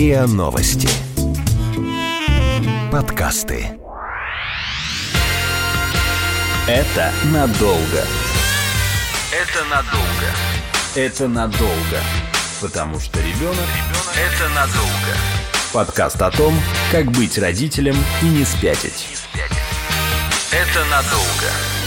РИА Новости. Подкасты. Это надолго. Это надолго. Это надолго. Потому что ребенок – это надолго. Подкаст о том, как быть родителем и не спятить. Это надолго.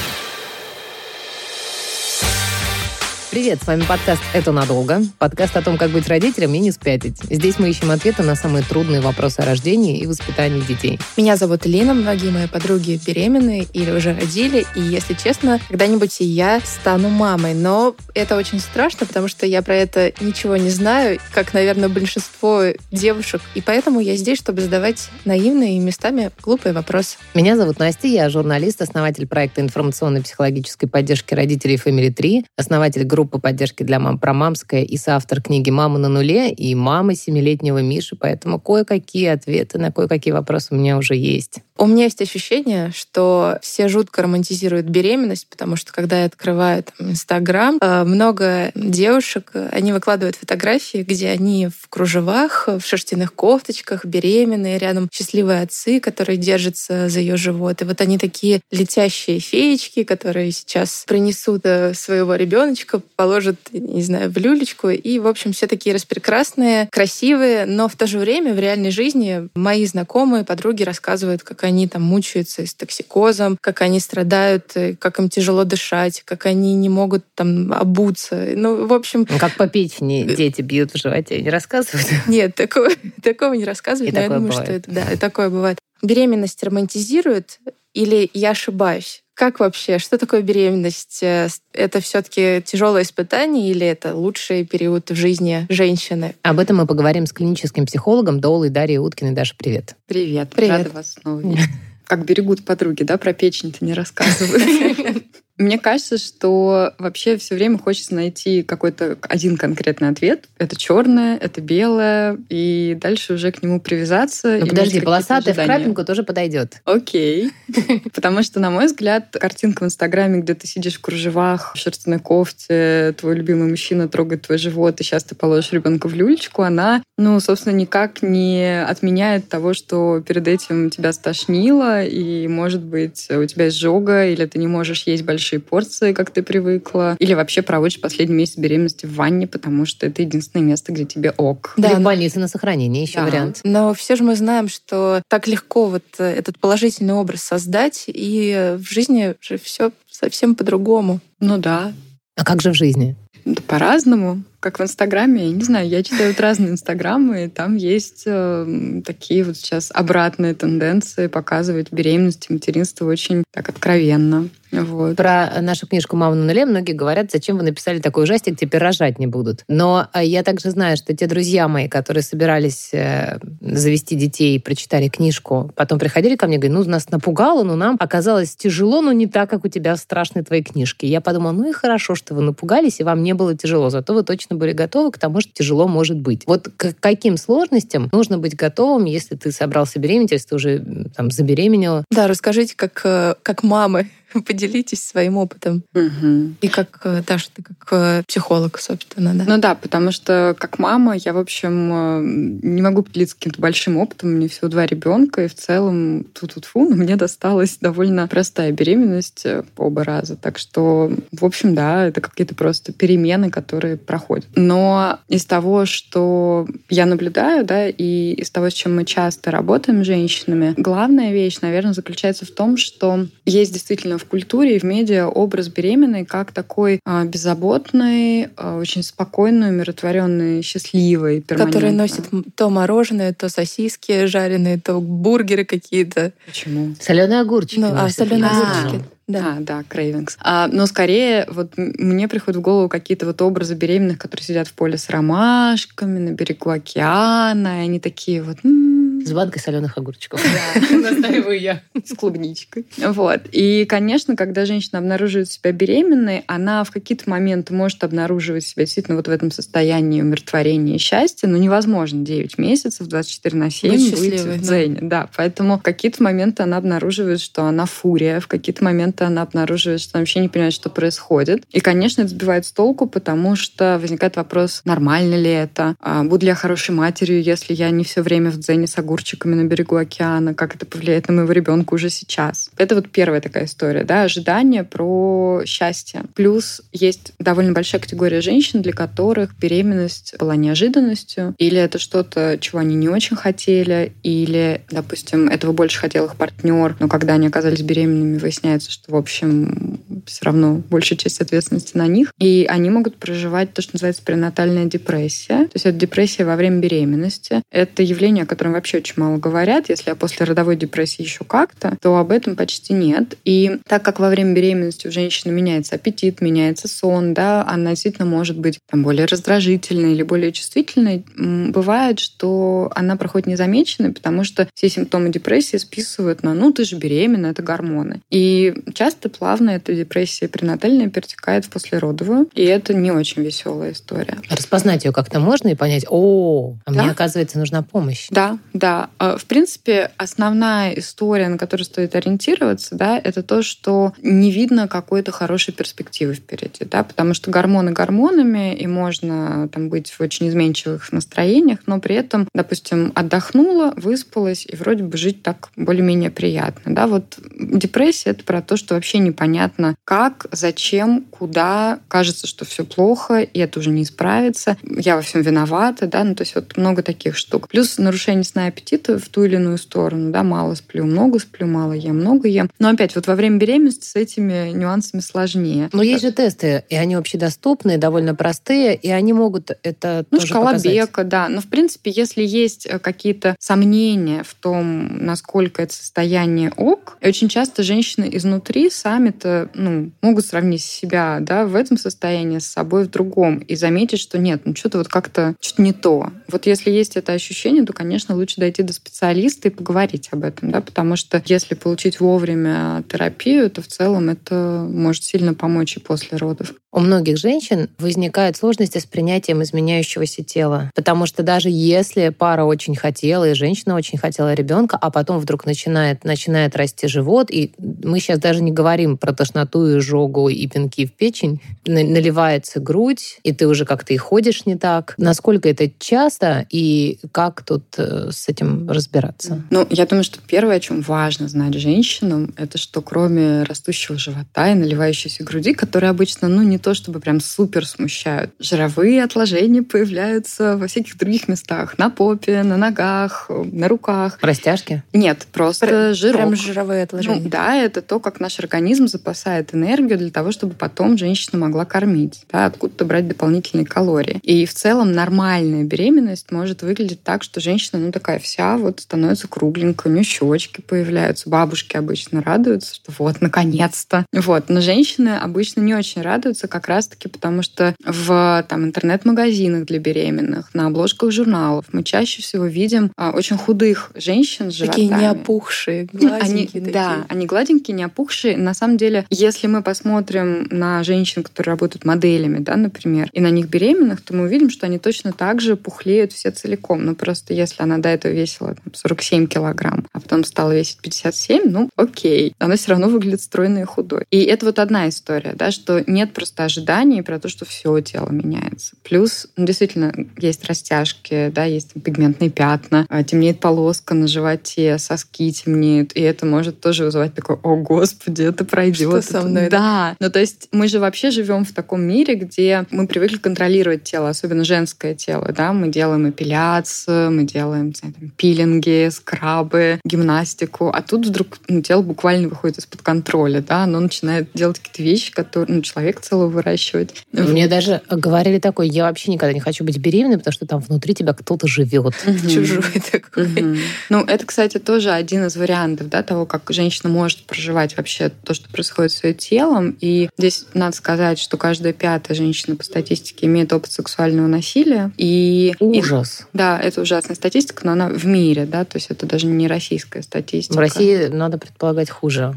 Привет, с вами подкаст «Это надолго». Подкаст о том, как быть родителем и не спятить. Здесь мы ищем ответы на самые трудные вопросы о рождении и воспитании детей. Меня зовут Лена, многие мои подруги беременны или уже родили, и, если честно, когда-нибудь и я стану мамой. Но это очень страшно, потому что я про это ничего не знаю, как, наверное, большинство девушек. И поэтому я здесь, чтобы задавать наивные и местами глупые вопросы. Меня зовут Настя, я журналист, основатель проекта информационной психологической поддержки родителей Family 3, основатель группы группа поддержки для мам Промамская и соавтор книги «Мама на нуле» и мама семилетнего Миши, поэтому кое-какие ответы на кое-какие вопросы у меня уже есть. У меня есть ощущение, что все жутко романтизируют беременность, потому что когда я открываю Инстаграм, э, много девушек, они выкладывают фотографии, где они в кружевах, в шерстяных кофточках, беременные, рядом счастливые отцы, которые держатся за ее живот. И вот они такие летящие феечки, которые сейчас принесут э, своего ребеночка, положат, не знаю, в люлечку. И, в общем, все такие распрекрасные, красивые, но в то же время в реальной жизни мои знакомые, подруги рассказывают, как они там мучаются с токсикозом, как они страдают, э, как им тяжело дышать, как они не могут там обуться. Ну, в общем... Ну, как по печени дети бьют в животе, не рассказывают? Нет, такого, такого не рассказывают, и но я думаю, бывает. что это, да, такое бывает. Беременность романтизируют или я ошибаюсь? Как вообще? Что такое беременность? Э, это все-таки тяжелое испытание или это лучший период в жизни женщины? Об этом мы поговорим с клиническим психологом Доулой Дарьей Уткиной. Даша, привет. Привет. Привет. Рада вас снова видеть. Как берегут подруги, да, про печень-то не рассказывают. Мне кажется, что вообще все время хочется найти какой-то один конкретный ответ. Это черное, это белое, и дальше уже к нему привязаться. Ну подожди, полосатый в крапинку тоже подойдет. Окей. Потому что, на мой взгляд, картинка в Инстаграме, где ты сидишь в кружевах, в шерстяной кофте, твой любимый мужчина трогает твой живот, и сейчас ты положишь ребенка в люлечку, она, ну, собственно, никак не отменяет того, что перед этим тебя стошнило, и, может быть, у тебя изжога, или ты не можешь есть большие большие порции, как ты привыкла, или вообще проводишь последний месяц беременности в ванне, потому что это единственное место, где тебе ок. Да, или в больнице на сохранение еще Да. вариант. Но все же мы знаем, что так легко вот э, этот положительный образ создать, и в жизни же все совсем по-другому. Ну да, А как же в жизни? Да по-разному. Как в Инстаграме, я не знаю, я читаю вот разные Инстаграмы, и там есть э, такие вот сейчас обратные тенденции показывать беременность и материнство очень так откровенно. Вот. Про нашу книжку «Мама на нуле» многие говорят, зачем вы написали такой ужастик, теперь рожать не будут. Но а, я также знаю, что те друзья мои, которые собирались э, завести детей, прочитали книжку, потом приходили ко мне и говорили, ну, нас напугало, но нам оказалось тяжело, но не так, как у тебя в страшной твоей книжке. Я подумала, ну и хорошо, что вы напугались, и вам не было тяжело, зато вы точно были готовы к тому, что тяжело может быть. Вот к каким сложностям нужно быть готовым, если ты собрался беременеть, если ты уже там забеременела? Да, расскажите, как, э, как мамы, поделитесь своим опытом. Мгм. И как, э, Даша, ты как э, психолог, собственно, да? Ну да, потому что как мама я, в общем, э, не могу поделиться каким-то большим опытом. У меня всего два ребенка, и в целом тут тут фу, но мне досталась довольно простая беременность оба раза. Так что, в общем, да, это какие-то просто перемены, которые проходят. Но из того, что я наблюдаю, да, и из того, с чем мы часто работаем с женщинами, главная вещь, наверное, заключается в том, что есть действительно в культуре и в медиа образ беременной как такой а, беззаботной, а, очень спокойной, умиротворенной, счастливой, Который перманентно. носит то мороженое, то сосиски жареные, то бургеры какие-то. Почему? Соленые огурчики. Ну, а соленые А. огурчики. Да. А, да, крейвингс. А, но скорее вот мне приходят в голову какие-то вот образы беременных, которые сидят в поле с ромашками на берегу океана, и они такие вот «М, С банкой соленых огурчиков. Настаиваю я. С клубничкой. Вот. И, конечно, когда женщина обнаруживает себя беременной, она в какие-то моменты может обнаруживать себя действительно вот в этом состоянии умиротворения и счастья, но невозможно 9 месяцев, 24 на 7 быть, быть в дзене. Да. да, поэтому в какие-то моменты она обнаруживает, что она фурия, в какие-то моменты она обнаруживает, что она вообще не понимает, что происходит. И, конечно, это сбивает с толку, потому что возникает вопрос, нормально ли это, а буду ли я хорошей матерью, если я не все время в дзене с огурчиками на берегу океана, как это повлияет на моего ребенка уже сейчас. Это вот первая такая история, да, ожидание про счастье. Плюс есть довольно большая категория женщин, для которых беременность была неожиданностью, или это что-то, чего они не очень хотели, или, допустим, этого больше хотел их партнер, но когда они оказались беременными, выясняется, что, в общем, все равно большая часть ответственности на них. И они могут проживать то, что называется пренатальная депрессия. То есть это депрессия во время беременности. Это явление, о котором вообще очень мало говорят. Если о послеродовой депрессии еще как-то, то об этом почти нет. И так как во время беременности у женщины меняется аппетит, меняется сон, да, она действительно может быть там, более раздражительной или более чувствительной, бывает, что она проходит незамеченной, потому что все симптомы депрессии списывают на «ну, ты же беременна, это гормоны». И часто плавно эта депрессия пренатальная перетекает в послеродовую, и это не очень веселая история. Распознать ее как-то можно и понять, о, а да? мне, оказывается, нужна помощь. Да, да. А, в принципе, основная история, на которую стоит ориентироваться, да, это то, что не видно какой-то хорошей перспективы впереди, да, потому что гормоны гормонами, и можно там быть в очень изменчивых настроениях, но при этом, допустим, отдохнула, выспалась, и вроде бы жить так более-менее приятно, да, вот депрессия — это про то, что вообще непонятно, как, зачем, куда, кажется, что все плохо, и это уже не исправится, я во всем виновата, да, ну, то есть вот много таких штук. Плюс нарушение сна и аппетита в ту или иную сторону, да, мало сплю, много сплю, мало ем, много ем. Но опять, вот во время беременности с этими нюансами сложнее. Но есть же тесты, и они общедоступные, довольно простые, и они могут это Ну, тоже шкала показать. Бека, да. Но, в принципе, если есть э, какие-то сомнения в том, насколько это состояние ок, очень часто женщины изнутри сами-то ну, могут сравнить себя да, в этом состоянии с собой в другом и заметить, что нет, ну что-то вот как-то что-то не то. Вот если есть это ощущение, то, конечно, лучше дойти до специалиста и поговорить об этом, да, потому что если получить вовремя терапию, то в целом это может сильно помочь и после родов. У многих женщин возникают сложности с принятием изменяющегося тела, потому что даже если пара очень хотела, и женщина очень хотела ребенка, а потом вдруг начинает, начинает расти живот, и мы сейчас даже не говорим про тошноту и жогу и пинки в печень, наливается грудь, и ты уже как-то и ходишь не так. Насколько это часто и как тут э, с этим разбираться? Ну, я думаю, что первое, о чем важно знать женщинам, это что кроме растущего живота и наливающейся груди, которые обычно, ну, не то чтобы прям супер смущают. Жировые отложения появляются во всяких других местах. На попе, на ногах, на руках. Растяжки? Нет, просто Пр- жирок. Прям жировые отложения? Ну, да, это то, как наш организм запасает энергию для того, чтобы потом женщина могла кормить. Да, откуда-то брать дополнительные калории. И в целом нормальная беременность может выглядеть так, что женщина, ну, такая вся вот становится кругленькая, у нее щечки появляются. Бабушки обычно радуются, что вот, наконец-то. Вот. Но женщины обычно не очень радуются, как раз-таки потому, что в там, интернет-магазинах для беременных, на обложках журналов мы чаще всего видим а, очень худых женщин с животами. Такие не опухшие, гладенькие они, такие. Да, они гладенькие, не опухшие. На самом деле, если мы посмотрим на женщин, которые работают моделями, да, например, и на них беременных, то мы увидим, что они точно так же пухлеют все целиком. Ну, просто если она до этого весила там, 47 килограмм, а потом стала весить 57, ну, окей. Она все равно выглядит стройной и худой. И это вот одна история, да, что нет просто ожиданий про то, что все тело меняется. Плюс, ну, действительно, есть растяжки, да, есть пигментные пятна, а, темнеет полоска на животе, соски темнеют, и это может тоже вызывать такой, о, господи, это пройдет. Что со мной? Да. Ну, то есть мы же вообще живем в таком мире, где мы привыкли контролировать тело, особенно женское тело, да, мы делаем эпиляцию, мы делаем знаю, там, пилинги, скрабы, гимнастику, а тут вдруг ну, тело буквально выходит из-под контроля, да, оно начинает делать какие-то вещи, которые ну, человек целого выращивать. Мне даже говорили такое, я вообще никогда не хочу быть беременной, потому что там внутри тебя кто-то живет. Чужой такой. Ну, это, кстати, тоже один из вариантов да, того, как женщина может проживать вообще то, что происходит с ее телом. И здесь надо сказать, что каждая пятая женщина по статистике имеет опыт сексуального насилия. И, Ужас. И, да, это ужасная статистика, но она в мире, да, то есть это даже не российская статистика. В России, надо предполагать, хуже.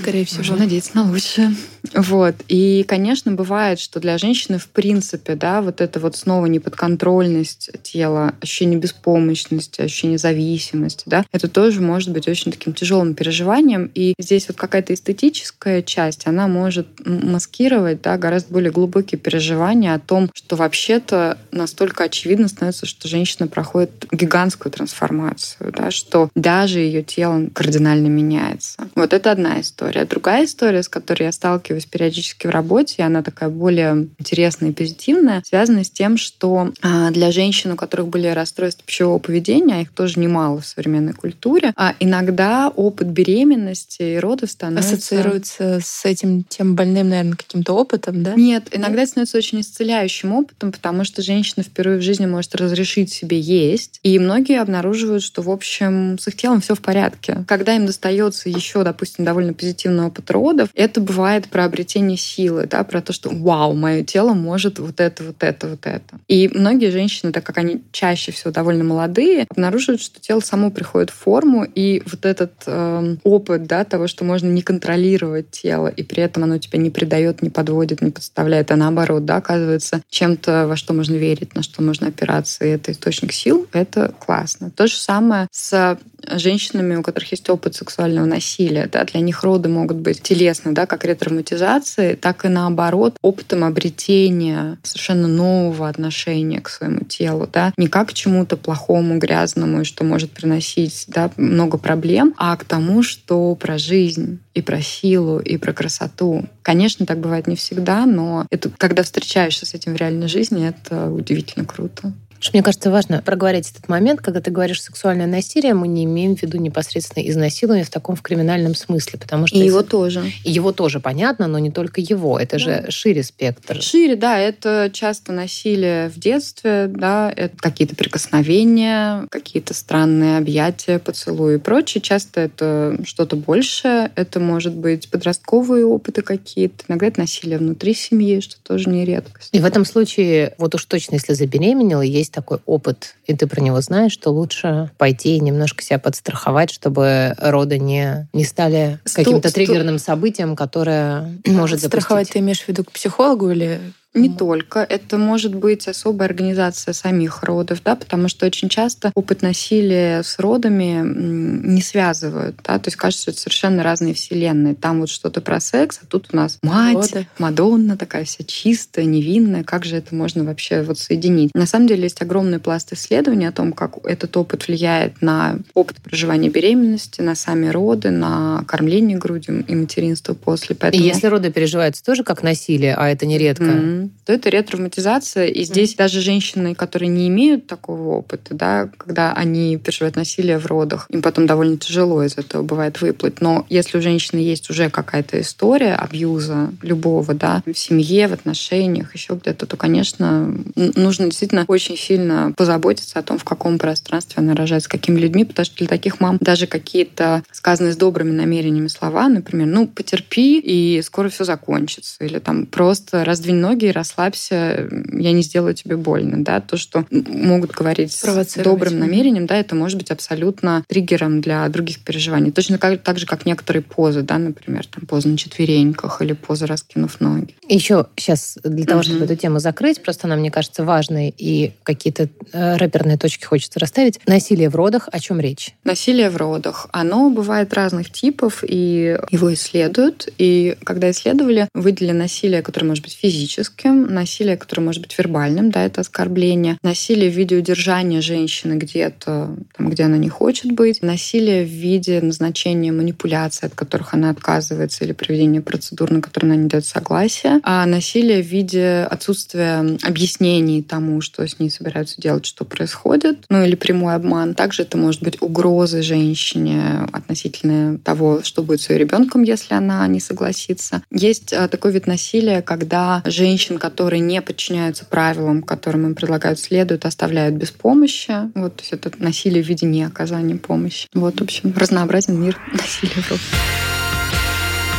Скорее всего. Можно надеяться на лучшее. Вот. И, конечно, бывает, что для женщины, в принципе, да, вот это вот снова неподконтрольность тела, ощущение беспомощности, ощущение зависимости, да, это тоже может быть очень таким тяжелым переживанием. И здесь вот какая-то эстетическая часть, она может маскировать, да, гораздо более глубокие переживания о том, что вообще-то настолько очевидно становится, что женщина проходит гигантскую трансформацию, да, что даже ее тело кардинально меняется. Вот это одна история. Другая история, с которой я сталкиваюсь периодически в работе, она такая более интересная и позитивная, связана с тем, что а, для женщин, у которых были расстройства пищевого поведения, а их тоже немало в современной культуре, а иногда опыт беременности и родов становится... Ассоциируется с этим тем больным, наверное, каким-то опытом, да? Нет, иногда это становится очень исцеляющим опытом, потому что женщина впервые в жизни может разрешить себе есть. И многие обнаруживают, что, в общем, с их телом все в порядке. Когда им достается еще, допустим, довольно позитивный опыт родов, это бывает про обретение силы, да, про то, что вау, мое тело может вот это, вот это, вот это. И многие женщины, так как они чаще всего довольно молодые, обнаруживают, что тело само приходит в форму, и вот этот э, опыт, да, того, что можно не контролировать тело, и при этом оно тебя не предает, не подводит, не подставляет, а наоборот, да, оказывается чем-то, во что можно верить, на что можно опираться, и это источник сил, это классно. То же самое с женщинами, у которых есть опыт сексуального насилия. Да, для них роды могут быть телесно, да, как ретравматизации, так и наоборот, опытом обретения совершенно нового отношения к своему телу. Да, не как к чему-то плохому, грязному, что может приносить да, много проблем, а к тому, что про жизнь и про силу, и про красоту. Конечно, так бывает не всегда, но это, когда встречаешься с этим в реальной жизни, это удивительно круто. Мне кажется, важно проговорить этот момент, когда ты говоришь сексуальное насилие, мы не имеем в виду непосредственно изнасилование в таком в криминальном смысле, потому что... И его тоже. И его тоже, понятно, но не только его. Это да. же шире спектр. Шире, да. Это часто насилие в детстве, да, это какие-то прикосновения, какие-то странные объятия, поцелуи и прочее. Часто это что-то большее. Это может быть подростковые опыты какие-то. Иногда это насилие внутри семьи, что тоже не редкость. И в этом случае, вот уж точно, если забеременела, есть такой опыт, и ты про него знаешь, что лучше пойти и немножко себя подстраховать, чтобы роды не, не стали каким-то триггерным событием, которое может запустить. Страховать ты имеешь в виду к психологу или не только. Это может быть особая организация самих родов, да, потому что очень часто опыт насилия с родами не связывают. Да, то есть кажется, что это совершенно разные вселенные. Там вот что-то про секс, а тут у нас мать, Роды. Мадонна такая вся чистая, невинная. Как же это можно вообще вот соединить? На самом деле есть огромный пласт исследований о том, как этот опыт влияет на опыт проживания беременности, на сами роды, на кормление грудью и материнство после. Поэтому... И если роды переживаются тоже как насилие, а это нередко, mm-hmm то это ретравматизация. И здесь mm-hmm. даже женщины, которые не имеют такого опыта, да, когда они переживают насилие в родах, им потом довольно тяжело из этого бывает выплыть. Но если у женщины есть уже какая-то история абьюза любого, да, в семье, в отношениях, еще где-то, то, конечно, нужно действительно очень сильно позаботиться о том, в каком пространстве она рожает, с какими людьми, потому что для таких мам даже какие-то сказанные с добрыми намерениями слова, например, ну, потерпи, и скоро все закончится, или там просто раздвинь ноги расслабься, я не сделаю тебе больно, да, то, что могут говорить с добрым намерением, да, это может быть абсолютно триггером для других переживаний. Точно так, так же, как некоторые позы, да, например, там поза на четвереньках или поза раскинув ноги. Еще сейчас для того, чтобы эту тему закрыть, просто она, мне кажется, важной, и какие-то э, рэперные точки хочется расставить. Насилие в родах, о чем речь? Насилие в родах, оно бывает разных типов, и его исследуют. И когда исследовали, выделили насилие, которое может быть физическим, физическим, насилие, которое может быть вербальным, да, это оскорбление, насилие в виде удержания женщины где-то, там, где она не хочет быть, насилие в виде назначения манипуляций, от которых она отказывается, или проведения процедур, на которые она не дает согласия, а насилие в виде отсутствия объяснений тому, что с ней собираются делать, что происходит, ну или прямой обман. Также это может быть угрозы женщине относительно того, что будет с ее ребенком, если она не согласится. Есть а, такой вид насилия, когда женщин, которые не подчиняются правилам, которым им предлагают следуют, оставляют без помощи. Вот, то есть это насилие в виде неоказания помощи. Вот, в общем, разнообразен мир насилия в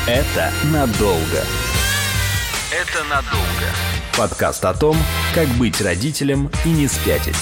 Это надолго. Это надолго. Подкаст о том, как быть родителем и не спятить.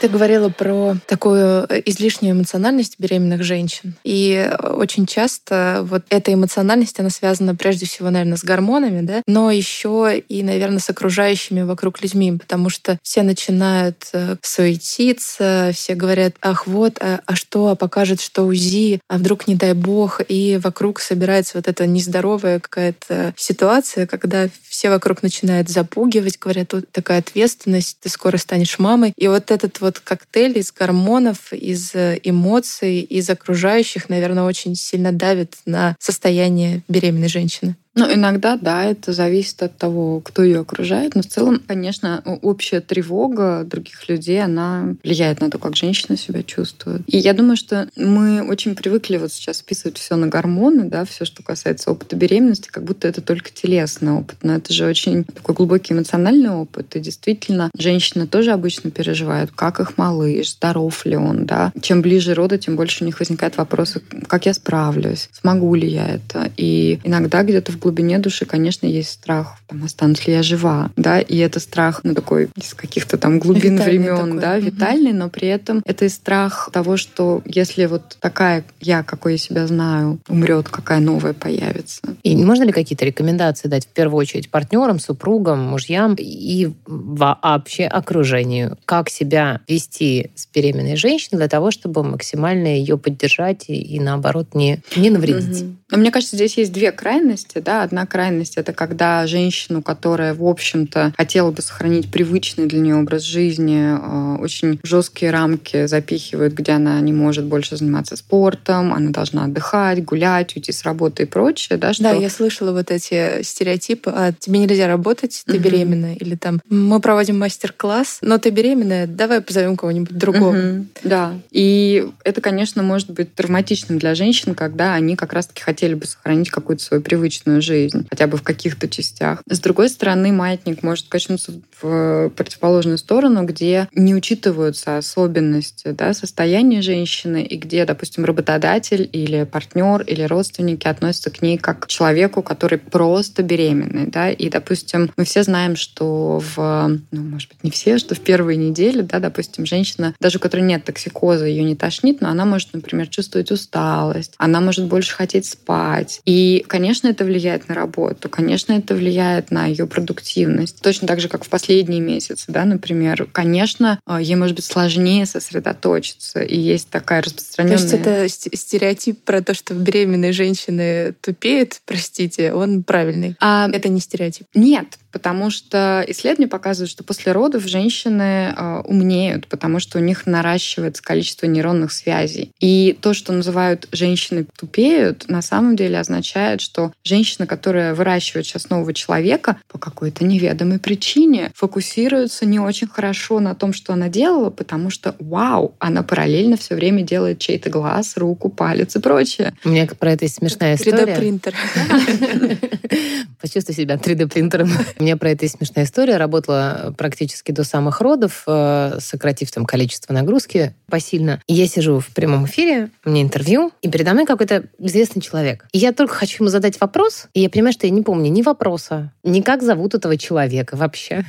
Ты говорила про такую э, излишнюю эмоциональность беременных женщин. И очень часто вот эта эмоциональность, она связана прежде всего, наверное, с гормонами, да, но еще и, наверное, с окружающими вокруг людьми, потому что все начинают э, суетиться, все говорят, ах, вот, а, а что, а покажет, что УЗИ, а вдруг, не дай бог, и вокруг собирается вот эта нездоровая какая-то ситуация, когда все вокруг начинают запугивать, говорят, тут такая ответственность, ты скоро станешь мамой. И вот этот вот вот коктейль из гормонов, из э, эмоций, из окружающих, наверное, очень сильно давит на состояние беременной женщины. Ну, иногда, да, это зависит от того, кто ее окружает. Но в целом, конечно, общая тревога других людей, она влияет на то, как женщина себя чувствует. И я думаю, что мы очень привыкли вот сейчас списывать все на гормоны, да, все, что касается опыта беременности, как будто это только телесный опыт. Но это же очень такой глубокий эмоциональный опыт. И действительно, женщины тоже обычно переживают, как их малыш, здоров ли он, да. Чем ближе роды, тем больше у них возникает вопросы, как я справлюсь, смогу ли я это. И иногда где-то в глубине души, конечно, есть страх, там, останусь ли я жива, да, и это страх, ну, такой из каких-то там глубин витальный времен, такой. да, витальный, но при этом это и страх того, что если вот такая я, какой я себя знаю, умрет, какая новая появится. И можно ли какие-то рекомендации дать в первую очередь партнерам, супругам, мужьям и вообще окружению? Как себя вести с беременной женщиной для того, чтобы максимально ее поддержать и, и наоборот, не, не навредить? Угу. Но мне кажется, здесь есть две крайности, да, Одна крайность — это когда женщину, которая, в общем-то, хотела бы сохранить привычный для нее образ жизни, э, очень жесткие рамки запихивают, где она не может больше заниматься спортом, она должна отдыхать, гулять, уйти с работы и прочее. Да, что... да я слышала вот эти стереотипы. А, тебе нельзя работать, ты угу. беременна. Или там, мы проводим мастер-класс, но ты беременная, давай позовем кого-нибудь другого. Угу. Да. И это, конечно, может быть травматичным для женщин, когда они как раз-таки хотели бы сохранить какую-то свою привычную жизнь, хотя бы в каких-то частях. С другой стороны, маятник может качнуться в противоположную сторону, где не учитываются особенности да, состояния женщины, и где, допустим, работодатель или партнер или родственники относятся к ней как к человеку, который просто беременный. Да? И, допустим, мы все знаем, что в, ну, может быть, не все, что в первые недели, да, допустим, женщина, даже у которой нет токсикоза, ее не тошнит, но она может, например, чувствовать усталость, она может больше хотеть спать. И, конечно, это влияет влияет на работу, конечно, это влияет на ее продуктивность. Точно так же, как в последние месяцы, да, например. Конечно, а, ей может быть сложнее сосредоточиться, и есть такая распространенная... Кажется, это стереотип про то, что беременные женщины тупеют, простите, он правильный. А это не стереотип. Нет, потому что исследования показывают, что после родов женщины э, умнеют, потому что у них наращивается количество нейронных связей. И то, что называют женщины тупеют, на самом деле означает, что женщина, которая выращивает сейчас нового человека, по какой-то неведомой причине фокусируется не очень хорошо на том, что она делала, потому что, вау, она параллельно все время делает чей-то глаз, руку, палец и прочее. У меня про это есть смешная история. 3D-принтер. Почувствуй себя 3D-принтером. У меня про это есть смешная история. Работала практически до самых родов, э, сократив там количество нагрузки посильно. И я сижу в прямом эфире, у меня интервью, и передо мной какой-то известный человек. И я только хочу ему задать вопрос, и я понимаю, что я не помню ни вопроса, ни как зовут этого человека вообще.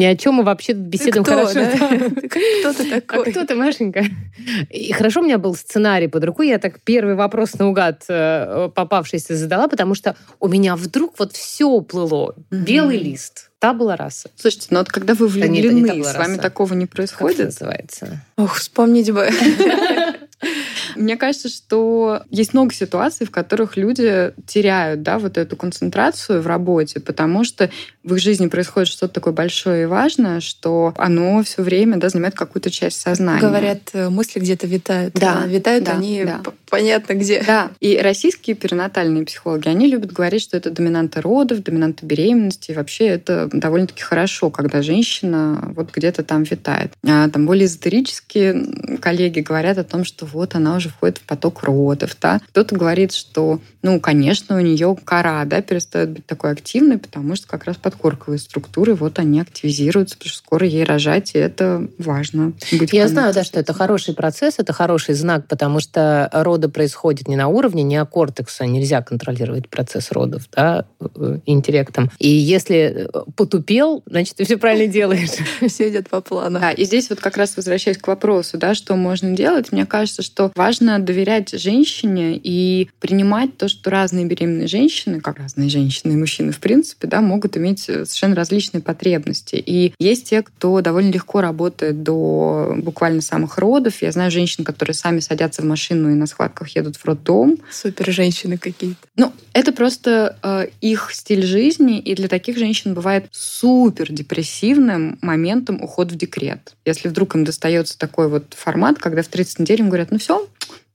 Ни о чем мы вообще беседуем кто, хорошо. Да? Кто ты а такой? А кто ты, Машенька? И хорошо у меня был сценарий под рукой. Я так первый вопрос наугад э, попавшийся задала, потому что у меня вдруг вот все уплыло. Белый лист. Та была раса. Слушайте, ну вот когда вы влюблены, да нет, с вами такого не происходит? Как это называется? Ох, вспомнить бы. мне кажется, что есть много ситуаций, в которых люди теряют да, вот эту концентрацию в работе, потому что в их жизни происходит что-то такое большое и важное, что оно все время да, занимает какую-то часть сознания. Говорят, э, мысли где-то витают. Да. А витают да, они да. понятно где. Да. И российские перинатальные психологи, они любят говорить, что это доминанта родов, доминанта беременности. И вообще это довольно-таки хорошо, когда женщина вот где-то там витает. А там более эзотерические коллеги говорят о том, что вот она уже входит в поток родов. Да? Кто-то говорит, что, ну, конечно, у нее кора да, перестает быть такой активной, потому что как раз подкорковые структуры, вот они активизируются, потому что скоро ей рожать, и это важно. Быть Я знаю, да, что это хороший процесс, это хороший знак, потому что роды происходят не на уровне неокортекса, нельзя контролировать процесс родов, да, э, интеллектом. И если потупел, значит, ты все правильно делаешь. Все идет по плану. Да, и здесь вот как раз возвращаясь к вопросу, да, что можно делать, мне кажется, что важно доверять женщине и принимать то, что разные беременные женщины, как разные женщины и мужчины, в принципе, да, могут иметь совершенно различные потребности. И есть те, кто довольно легко работает до буквально самых родов. Я знаю женщин, которые сами садятся в машину и на схватках едут в роддом. Супер женщины какие-то. Ну, это просто э, их стиль жизни, и для таких женщин бывает супер депрессивным моментом уход в декрет. Если вдруг им достается такой вот формат, когда в 30 недель им говорят, ну все,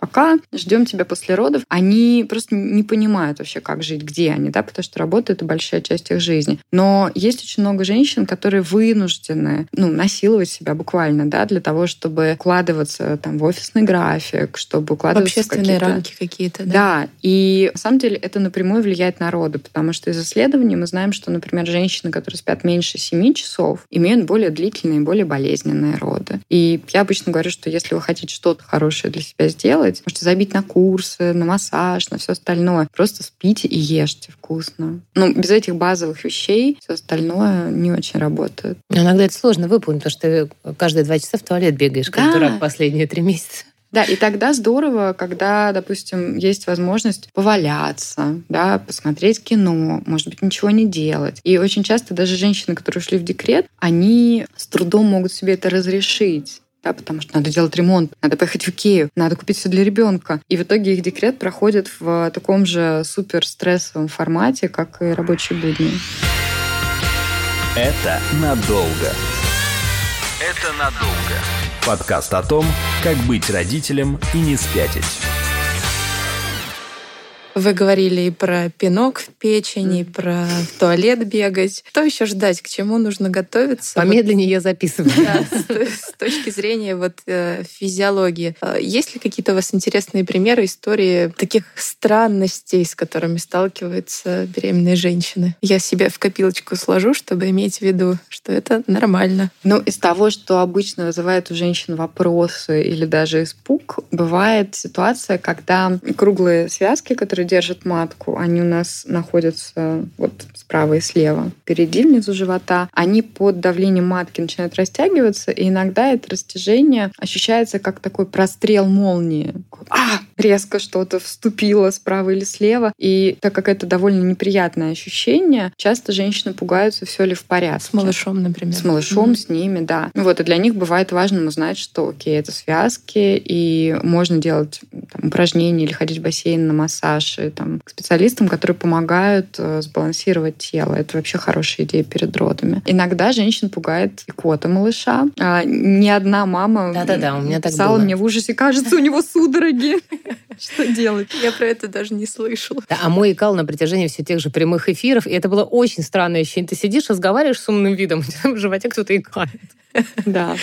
пока, ждем тебя после родов, они просто не понимают вообще, как жить, где они, да, потому что работа — это большая часть их жизни. Но есть очень много женщин, которые вынуждены, ну, насиловать себя буквально, да, для того, чтобы укладываться там в офисный график, чтобы укладываться в общественные в какие рамки какие-то, да? Да, и на самом деле это напрямую влияет на роды, потому что из исследований мы знаем, что, например, женщины, которые спят меньше 7 часов, имеют более длительные, более болезненные роды. И я обычно говорю, что если вы хотите что-то хорошее для себя сделать, делать. Можете забить на курсы, на массаж, на все остальное. Просто спите и ешьте вкусно. Ну, без этих базовых вещей все остальное не очень работает. Иногда это сложно выполнить, потому что ты каждые два часа в туалет бегаешь, как да. дурак последние три месяца. Да, и тогда здорово, когда, допустим, есть возможность поваляться, да, посмотреть кино, может быть, ничего не делать. И очень часто даже женщины, которые ушли в декрет, они с трудом могут себе это разрешить да, потому что надо делать ремонт, надо поехать в Икею, надо купить все для ребенка. И в итоге их декрет проходит в таком же супер стрессовом формате, как и рабочие будни. Это надолго. Это надолго. Подкаст о том, как быть родителем и не спятить. Вы говорили и про пинок в печени, и про в туалет бегать. Что еще ждать? К чему нужно готовиться? Помедленнее вот, я записываю. Да, с, с точки зрения вот, э, физиологии. А есть ли какие-то у вас интересные примеры, истории таких странностей, с которыми сталкиваются беременные женщины? Я себе в копилочку сложу, чтобы иметь в виду, что это нормально. Ну, из того, что обычно вызывает у женщин вопросы или даже испуг, бывает ситуация, когда круглые связки, которые держат матку, они у нас находятся вот справа и слева, впереди, внизу живота. Они под давлением матки начинают растягиваться, и иногда это растяжение ощущается как такой прострел молнии. А! Резко что-то вступило справа или слева. И так как это довольно неприятное ощущение, часто женщины пугаются, все ли в порядке. С малышом, например. С малышом, mm-hmm. с ними, да. Вот, и для них бывает важно узнать, что, окей, это связки, и можно делать там, упражнения или ходить в бассейн на массаж, больше там, к специалистам, которые помогают э, сбалансировать тело. Это вообще хорошая идея перед родами. Иногда женщин пугает икота малыша. А, ни одна мама Да-да-да, у меня так писала было. мне в ужасе, кажется, у него судороги. Что делать? Я про это даже не слышала. Да, а мой икал на протяжении всех тех же прямых эфиров, и это было очень странное ощущение. Ты сидишь, разговариваешь с умным видом, у тебя в животе кто-то икает. Да.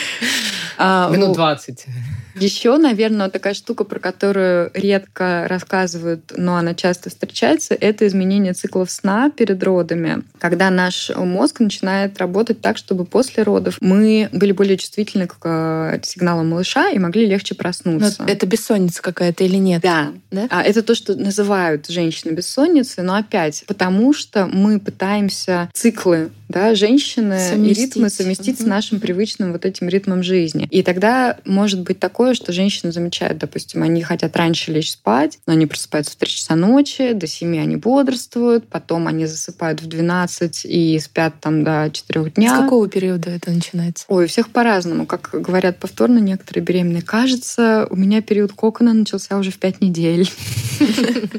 Минут 20. Еще, наверное, такая штука, про которую редко рассказывают, но она часто встречается, это изменение циклов сна перед родами, когда наш мозг начинает работать так, чтобы после родов мы были более чувствительны к э, сигналам малыша и могли легче проснуться. Но это бессонница какая-то или нет? Да. да? А это то, что называют женщины бессонницей, но опять, потому что мы пытаемся циклы да, женщины и ритмы совместить угу. с нашим привычным вот этим ритмом жизни. И тогда может быть такое такое, что женщины замечают, допустим, они хотят раньше лечь спать, но они просыпаются в 3 часа ночи, до 7 они бодрствуют, потом они засыпают в 12 и спят там до 4 дня. С какого периода это начинается? Ой, у всех по-разному. Как говорят повторно некоторые беременные. Кажется, у меня период кокона начался уже в 5 недель.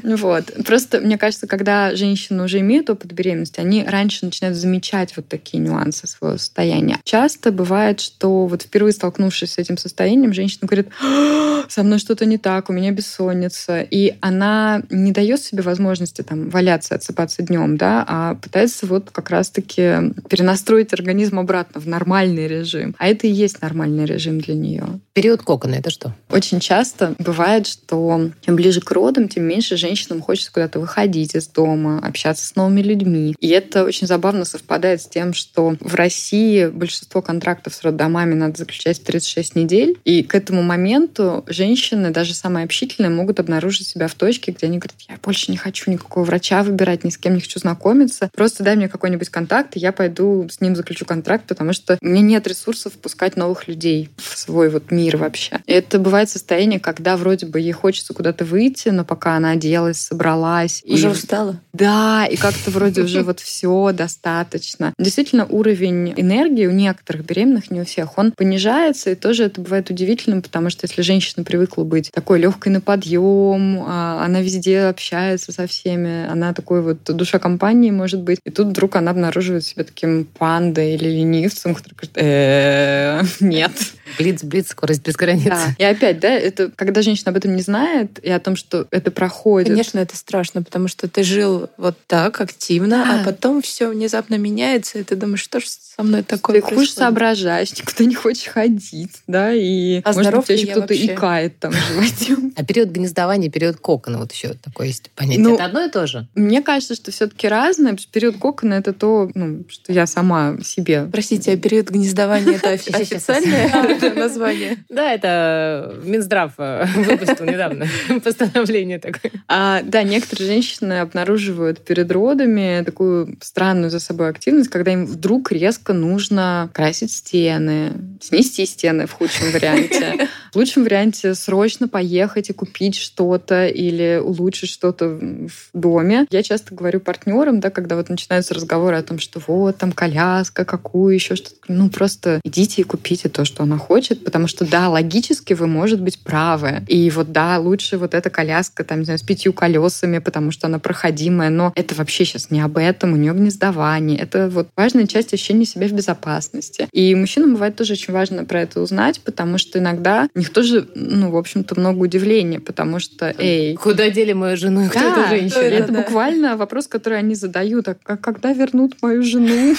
Вот. Просто, мне кажется, когда женщины уже имеют опыт беременности, они раньше начинают замечать вот такие нюансы своего состояния. Часто бывает, что вот впервые столкнувшись с этим состоянием, женщина говорит, «А, со мной что-то не так, у меня бессонница. И она не дает себе возможности там валяться, отсыпаться днем, да, а пытается вот как раз-таки перенастроить организм обратно в нормальный режим. А это и есть нормальный режим для нее. Период кокона это что? Очень часто бывает, что чем ближе к родам, тем меньше женщинам хочется куда-то выходить из дома, общаться с новыми людьми. И это очень забавно совпадает с тем, что в России большинство контрактов с роддомами надо заключать в 36 недель. И к этому моменту женщины, даже самые общительные, могут обнаружить себя в точке, где они говорят, я больше не хочу никакого врача выбирать, ни с кем не хочу знакомиться. Просто дай мне какой-нибудь контакт, и я пойду с ним заключу контракт, потому что у меня нет ресурсов впускать новых людей в свой вот мир вообще. И это бывает состояние, когда вроде бы ей хочется куда-то выйти, но пока она оделась, собралась. Уже и... устала? Да, и как-то вроде уже вот все достаточно. Действительно, уровень энергии у некоторых беременных, не у всех, он понижается, и тоже это бывает удивительным, потому что если женщина привыкла быть такой легкой на подъем, а, она везде общается со всеми, она такой вот душа компании может быть, и тут вдруг она обнаруживает себя таким пандой или ленивцем, который говорит, «Э, нет. Блиц, блиц, скорость без границ. Да. И опять, да, это когда женщина об этом не знает, и о том, что это проходит. Конечно, это страшно, потому что ты жил вот так активно, а потом все внезапно меняется, и ты думаешь, что же со мной такое Ты хуже соображаешь, никуда не хочешь ходить, да, и А может быть, еще кто-то вообще? икает там в животе. А период гнездования, период кокона, вот еще такое есть понятие. Ну, это одно и то же? Мне кажется, что все-таки разное. Период кокона это то, ну, что я сама себе. Простите, а период гнездования это щас, официальное название? Да, это Минздрав э, выпустил недавно постановление такое. А, да, некоторые женщины обнаруживают перед родами такую странную за собой активность, когда им вдруг резко нужно красить стены, снести стены в худшем варианте. В лучшем варианте срочно поехать и купить что-то или улучшить что-то в доме. Я часто говорю партнерам, да, когда вот начинаются разговоры о том, что вот там коляска, какую еще что-то. Ну, просто идите и купите то, что она хочет, потому что, да, логически вы, может быть, правы. И вот, да, лучше вот эта коляска, там, не знаю, с пятью колесами, потому что она проходимая, но это вообще сейчас не об этом, у нее гнездование. Это вот важная часть ощущения себя в безопасности. И мужчинам бывает тоже очень важно про это узнать, потому что иногда у них тоже, ну, в общем-то, много удивления, потому что, эй, Куда дели мою жену и кто да, эта женщина? это Да. буквально вопрос, который они задают. А когда вернут мою жену?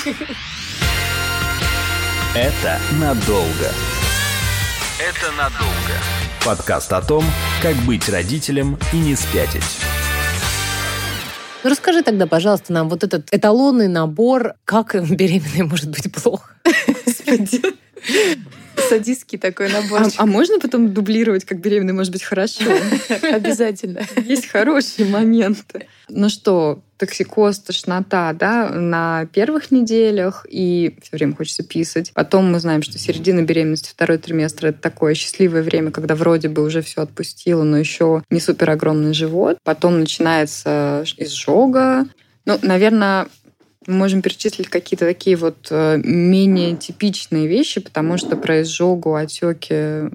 Это надолго. Это надолго. Подкаст о том, как быть родителем и не спятить. Ну, расскажи тогда, пожалуйста, нам вот этот эталонный набор, как беременной может быть плохо. Садистский такой А, набор. а можно потом дублировать, как беременной может быть хорошо? Обязательно. Есть хорошие моменты. Ну что, токсикоз, тошнота, да, на первых неделях, и все время хочется писать. Потом мы знаем, что середина беременности, второй триместр, это такое счастливое время, когда вроде бы уже все отпустило, но еще не супер огромный живот. Потом начинается изжога. Ну, наверное, мы можем перечислить какие-то такие вот э, менее типичные вещи, потому что про изжогу, отеки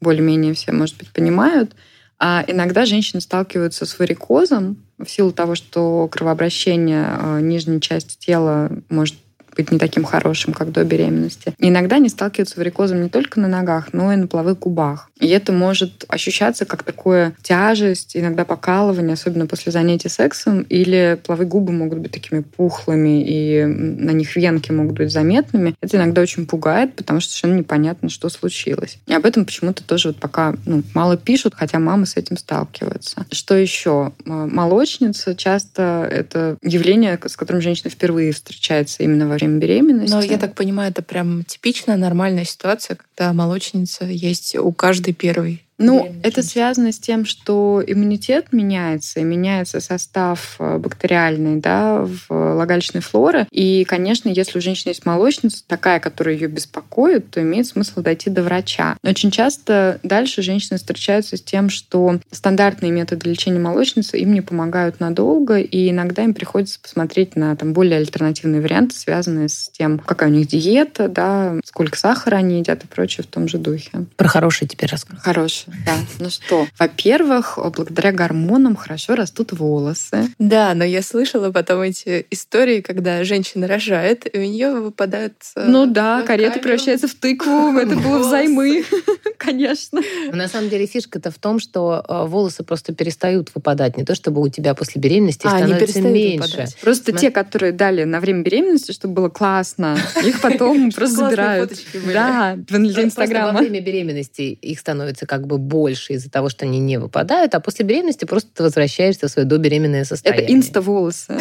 более-менее все, может быть, понимают. А иногда женщины сталкиваются с варикозом в силу того, что кровообращение э, нижней части тела может быть не таким хорошим, как до беременности. Иногда они сталкиваются с варикозом не только на ногах, но и на половых губах. И это может ощущаться как такое тяжесть, иногда покалывание, особенно после занятий сексом, или половые губы могут быть такими пухлыми, и на них венки могут быть заметными. Это иногда очень пугает, потому что совершенно непонятно, что случилось. И об этом почему-то тоже вот пока ну, мало пишут, хотя мамы с этим сталкиваются. Что еще? Молочница часто это явление, с которым женщина впервые встречается именно во время беременности. Но я так понимаю, это прям типичная нормальная ситуация, когда молочница есть у каждой первой Ну, это связано с тем, что иммунитет меняется, и меняется состав э, бактериальный, да, в лагалищной флоры. И, конечно, если у женщины есть молочница, такая, которая ее беспокоит, то имеет смысл дойти до врача. Очень часто дальше женщины встречаются с тем, что стандартные методы лечения молочницы им не помогают надолго, и иногда им приходится посмотреть на там, более альтернативные варианты, связанные с тем, какая у них диета, да, сколько сахара они едят и прочее в том же духе. Про хорошие теперь расскажу. Хорошие, да. Ну что, во-первых, благодаря гормонам хорошо растут волосы. Да, но я слышала потом эти истории, когда женщина рожает, и у нее выпадают... Э, ну да, карета превращается в тыкву, это было взаймы, конечно. На самом деле фишка-то в том, что э, волосы просто перестают выпадать. Не то, чтобы у тебя после беременности а, становится меньше. Просто те, которые дали на время беременности, чтобы было классно, их потом просто забирают. Да, в Инстаграма. Во время беременности их становится как бы больше из-за того, что они не выпадают, а после беременности просто ты возвращаешься в свое добеременное состояние. Это инста-волосы.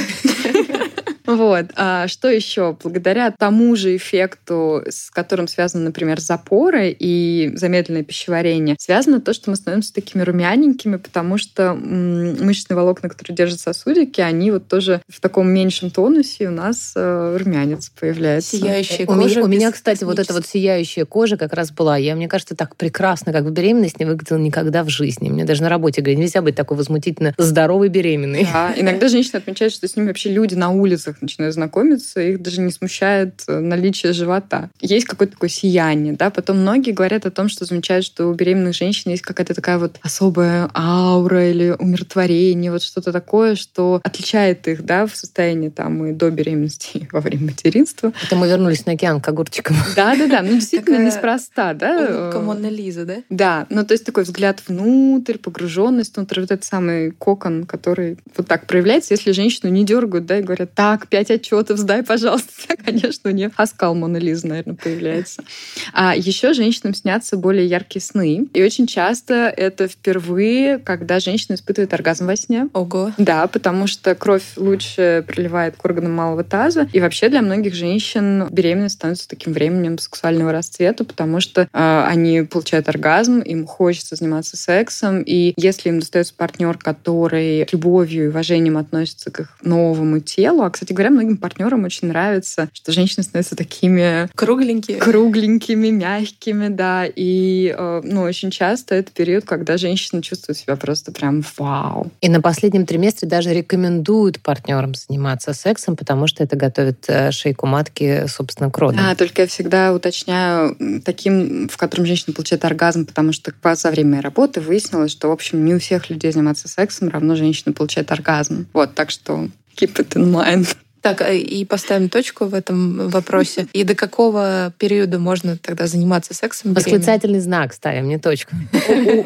Вот. А что еще? Благодаря тому же эффекту, с которым связаны, например, запоры и замедленное пищеварение, связано то, что мы становимся такими румяненькими, потому что мышечные волокна, которые держат сосудики, они вот тоже в таком меньшем тонусе у нас э, румянец появляется. Сияющая кожа. У меня, у меня кстати, вот эта вот сияющая кожа как раз была. Я, мне кажется, так прекрасно, как в беременность не выглядела никогда в жизни. Мне даже на работе говорят, нельзя быть такой возмутительно здоровой беременной. Да, иногда женщины отмечают, что с ними вообще люди на улицах начинают знакомиться, их даже не смущает э, наличие живота. Есть какое-то такое сияние, да. Потом многие говорят о том, что замечают, что у беременных женщин есть какая-то такая вот особая аура или умиротворение, вот что-то такое, что отличает их, да, в состоянии там и до беременности, и во время материнства. Это мы вернулись на океан к огурчикам. Да-да-да, ну действительно неспроста, да. Мона Лиза, да? Да, ну то есть такой взгляд внутрь, погруженность внутрь, вот этот самый кокон, который вот так проявляется, если женщину не дергают, да, и говорят, так, пять отчетов сдай, пожалуйста. Конечно, у нее оскал Мона Лиза, наверное, появляется. А еще женщинам снятся более яркие сны. И очень часто это впервые, когда женщина испытывает оргазм во сне. Ого. Да, потому что кровь лучше приливает к органам малого таза. И вообще для многих женщин беременность становится таким временем сексуального расцвета, потому что э, они получают оргазм, им хочется заниматься сексом. И если им достается партнер, который любовью и уважением относится к их новому телу, а, кстати говоря, многим партнерам очень нравится, что женщины становятся такими кругленькими, кругленькими, мягкими, да. И э, ну, очень часто это период, когда женщина чувствует себя просто прям вау. И на последнем триместре даже рекомендуют партнерам заниматься сексом, потому что это готовит э, шейку матки, собственно, к родам. Да, только я всегда уточняю таким, в котором женщина получает оргазм, потому что за время работы выяснилось, что, в общем, не у всех людей заниматься сексом равно женщина получает оргазм. Вот, так что keep it in mind. Так, а, и поставим точку в этом вопросе. И до какого периода можно тогда заниматься сексом? Восклицательный знак ставим, не точку.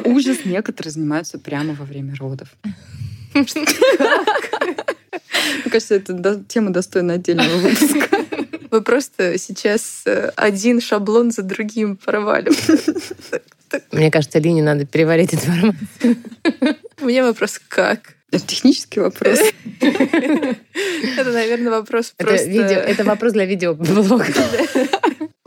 Ужас, некоторые занимаются прямо во время родов. Мне кажется, это тема достойна отдельного выпуска. Вы просто сейчас э, один шаблон за другим проваливаете. Мне кажется, Лине надо переварить информацию. У меня вопрос «как?» Это технический вопрос. Это, наверное, вопрос просто... Это вопрос для видеоблога.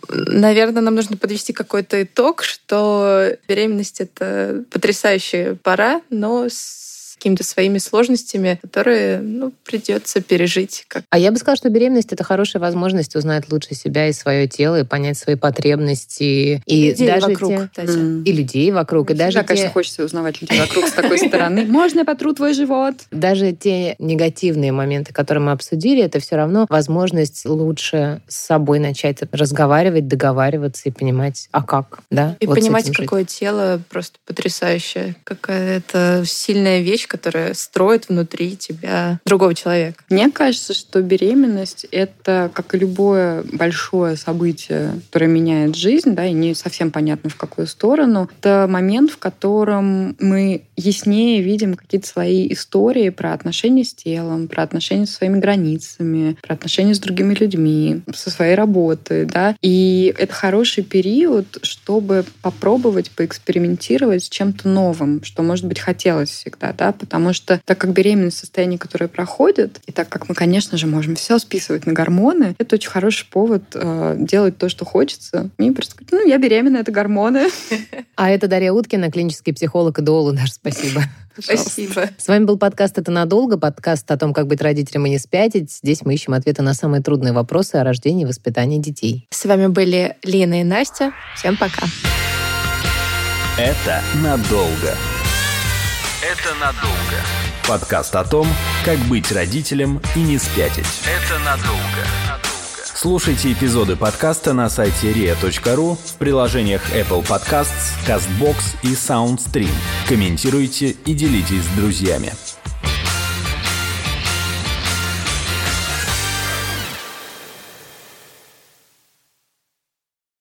Наверное, нам нужно подвести какой-то итог, что беременность — это потрясающая пора, но с какими-то своими сложностями, которые ну, придется пережить. Как... А я бы сказала, что беременность это хорошая возможность узнать лучше себя и свое тело, и понять свои потребности. И, людей даже вокруг, те... кстати. И людей вокруг. И даже да, те... конечно, хочется узнавать людей вокруг с такой стороны. Можно я потру твой живот? Даже те негативные моменты, которые мы обсудили, это все равно возможность лучше с собой начать разговаривать, договариваться и понимать, а как, да? И вот понимать, какое тело просто потрясающее, какая-то сильная вещь, которая строит внутри тебя другого человека. Мне кажется, что беременность — это, как и любое большое событие, которое меняет жизнь, да, и не совсем понятно, в какую сторону. Это момент, в котором мы яснее видим какие-то свои истории про отношения с телом, про отношения со своими границами, про отношения с другими людьми, со своей работой, да. И это хороший период, чтобы попробовать поэкспериментировать с чем-то новым, что, может быть, хотелось всегда, да, потому что так как беременность состояние, которое проходит, и так как мы, конечно же, можем все списывать на гормоны, это очень хороший повод э, делать то, что хочется. И просто сказать, ну, я беременна, это гормоны. А это Дарья Уткина, клинический психолог и дуолу. Наш спасибо. Спасибо. С вами был подкаст «Это надолго», подкаст о том, как быть родителем и не спятить. Здесь мы ищем ответы на самые трудные вопросы о рождении и воспитании детей. С вами были Лина и Настя. Всем пока. Это надолго. Это надолго. Подкаст о том, как быть родителем и не спятить. Это надолго. Слушайте эпизоды подкаста на сайте ria.ru в приложениях Apple Podcasts, CastBox и SoundStream. Комментируйте и делитесь с друзьями.